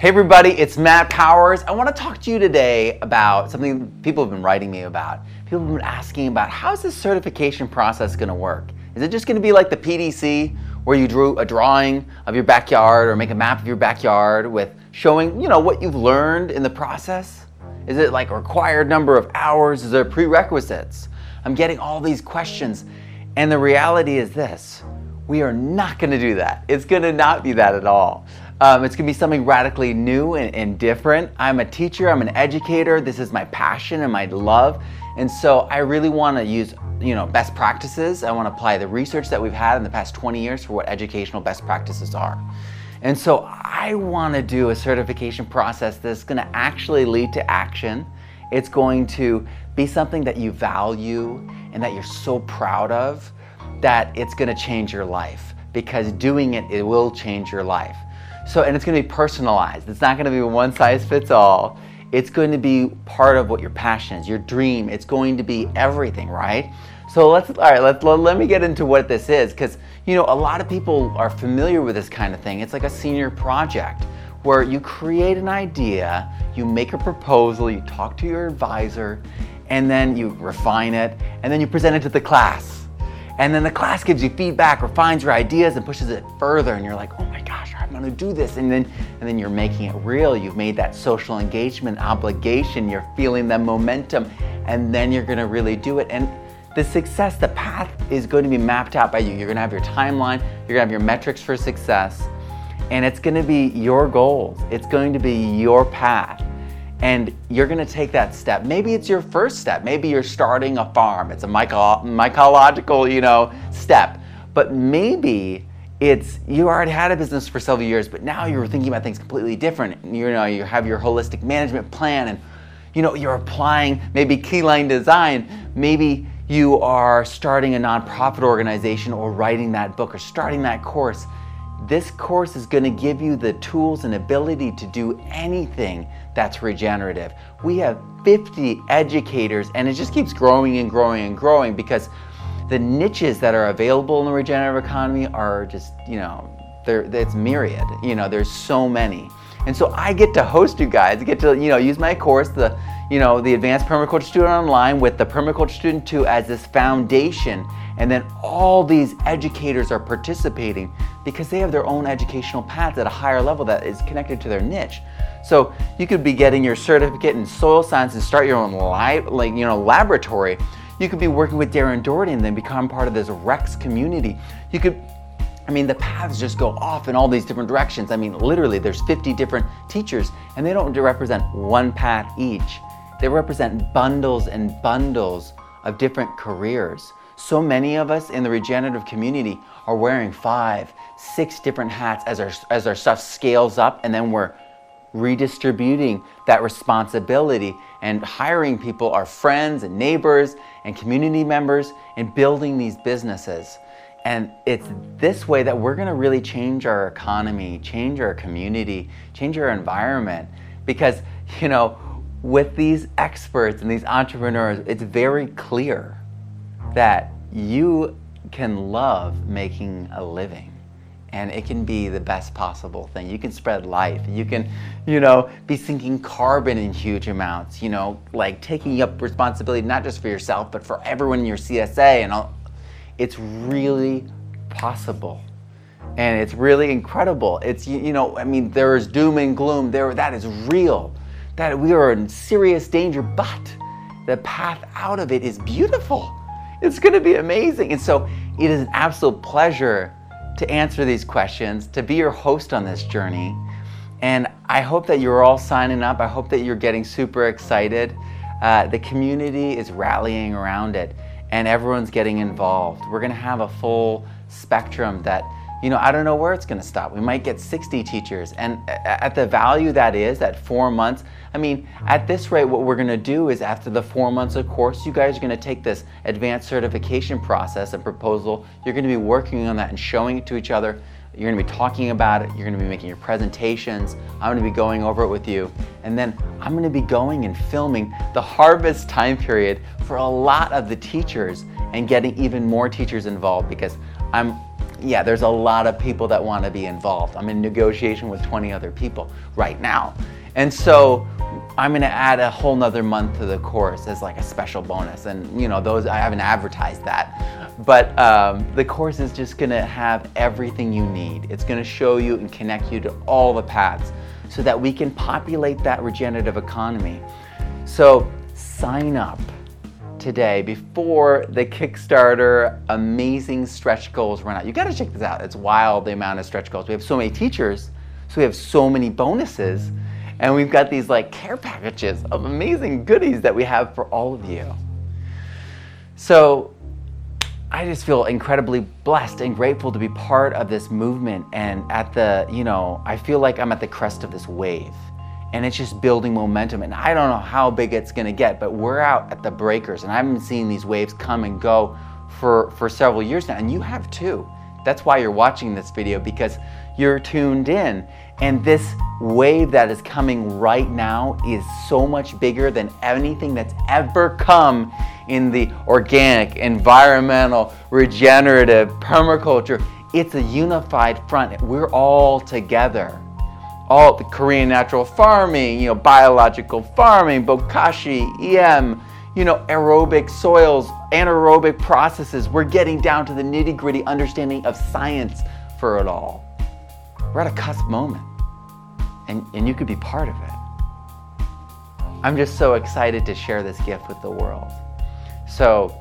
Hey everybody, it's Matt Powers. I want to talk to you today about something people have been writing me about. People have been asking about how's this certification process going to work? Is it just going to be like the PDC where you drew a drawing of your backyard or make a map of your backyard with showing, you know, what you've learned in the process? Is it like a required number of hours? Is there prerequisites? I'm getting all these questions. And the reality is this we are not going to do that. It's going to not be that at all. Um, it's going to be something radically new and, and, different. I'm a teacher, I'm an educator. This is my passion and my love. And so I really want to use you know, best practices. I want to apply the research that we've had in the past 20 years for what educational best practices are. And so I want to do a certification process that's going to actually lead to action. It's going to be something that you value and that you're so proud of that it's going to change your life because doing it, it will change your life. So, and it's to be personalized. It's not to be one size fits all. It's going to be part of what your passion is, your dream. It's going to be everything, right? So let's all right. Let let, let me get into what this is because you know a lot of people are familiar with this kind of thing. It's like a senior project where you create an idea, you make a proposal, you talk to your advisor, and then you refine it, and then you present it to the class and then the class gives you feedback, refines your ideas, and pushes it further. And you're like, oh I'm going to do this. And then, and then you're making it real. You've made that social engagement obligation. You're feeling the momentum, and then you're going to really do it. And the success, the path is going to be mapped out by you. You're going to have your timeline. You're going to have your metrics for success, and it's going to be your goals. It's going to be your path and you're going to take that step. Maybe it's your first step. Maybe you're starting a farm. It's a myco- mycological, you know, step. But maybe it's you already had a business for several years, but now you're mm-hmm. thinking about things completely different. You know, you have your holistic management plan, and you know you're applying maybe keyline design. Maybe you are starting a nonprofit organization or writing that book or starting that course. This course is going to give you the tools and ability to do anything that's regenerative. We have 50 educators, and it just keeps growing and growing and growing because the niches that are available in the regenerative economy are just, you know, they're, it's myriad. You know, there's so many. And so I get to host you guys, I get to, you know, use my course, the, you know, the Advanced Permaculture Student Online with the Permaculture Student 2 as this foundation and then all these educators are participating because they have their own educational paths at a higher level that is connected to their niche. So you could be getting your certificate in soil science and start your own lab, like you know laboratory. You could be working with Darren Doherty and then become part of this Rex community. You could I mean, the paths just go off in all these different directions. I mean, literally, there's 50 different teachers, and they don't represent one path each. They represent bundles and bundles of different careers. So many of us in the regenerative community are wearing five, six different hats as our, as our stuff scales up, and then we're redistributing that responsibility and hiring people, our friends and neighbors and community members, and building these businesses. And it's this way that we're going to really change our economy, change our community, change our environment. Because, you know, with these experts and these entrepreneurs, it's very clear that you can love making a living and it can be the best possible thing. You can spread life. You can, you know, be sinking carbon in huge amounts, you know, like taking up responsibility not just for yourself, but for everyone in your CSA and all. It's really possible. And it's really incredible. It's, you know, I mean, there is doom and gloom. There, that is real. That we are in serious danger, but the path out of it is beautiful it's going to be amazing. And so it is an absolute pleasure to answer these questions, to be your host on this journey. And I hope that you're all signing up. I hope that you're getting super excited. Uh, the community is rallying around it and everyone's getting involved. We're going to have a full spectrum that you know, I don't know where it's going to stop. We might get 60 teachers. And at the value that is, at four months, I mean, at this rate, what we're going to do is after the four months of course, you guys are going to take this advanced certification process and proposal. You're going to be working on that and showing it to each other. You're going to be talking about it. You're going to be making your presentations. I'm going to be going over it with you. And then I'm going to be going and filming the harvest time period for a lot of the teachers and getting even more teachers involved because I'm yeah, there's a lot of people that want to be involved. I'm in negotiation with 20 other people right now. And so I'm going to add a whole nother month to the course as like a special bonus. And, you know, those, I haven't advertised that. But um, the course is just going to have everything you need. It's going to show you and connect you to all the paths so that we can populate that regenerative economy. So sign up today before the Kickstarter amazing stretch goals run out. You got to check this out. It's wild the amount of stretch goals. We have so many teachers, so we have so many bonuses, and we've got these like care packages of amazing goodies that we have for all of you. So I just feel incredibly blessed and grateful to be part of this movement and at the, you know, I feel like I'm at the crest of this wave and it's just building momentum. And I don't know how big it's going to get, but we're out at the breakers, and I've been seeing these waves come and go for, for several years now, and you have too. That's why you're watching this video because you're tuned in. And this wave that is coming right now is so much bigger than anything that's ever come in the organic, environmental, regenerative, permaculture. It's a unified front. We're all together all the Korean natural farming, you know, biological farming, bokashi, EM, you know, aerobic soils, anaerobic processes. We're getting down to the nitty gritty understanding of science for it all. We're at a cusp moment, and, and you could be part of it. I'm just so excited to share this gift with the world. So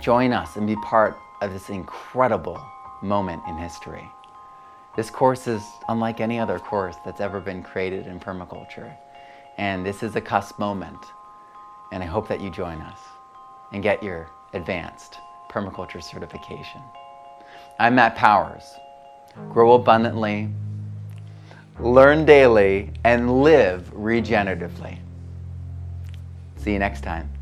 join us and be part of this incredible moment in history. This course is unlike any other course that's ever been created in permaculture. And this is a cusp moment. And I hope that you join us and get your advanced permaculture certification. I'm Matt Powers. Grow abundantly, learn daily, and live regeneratively. See you next time.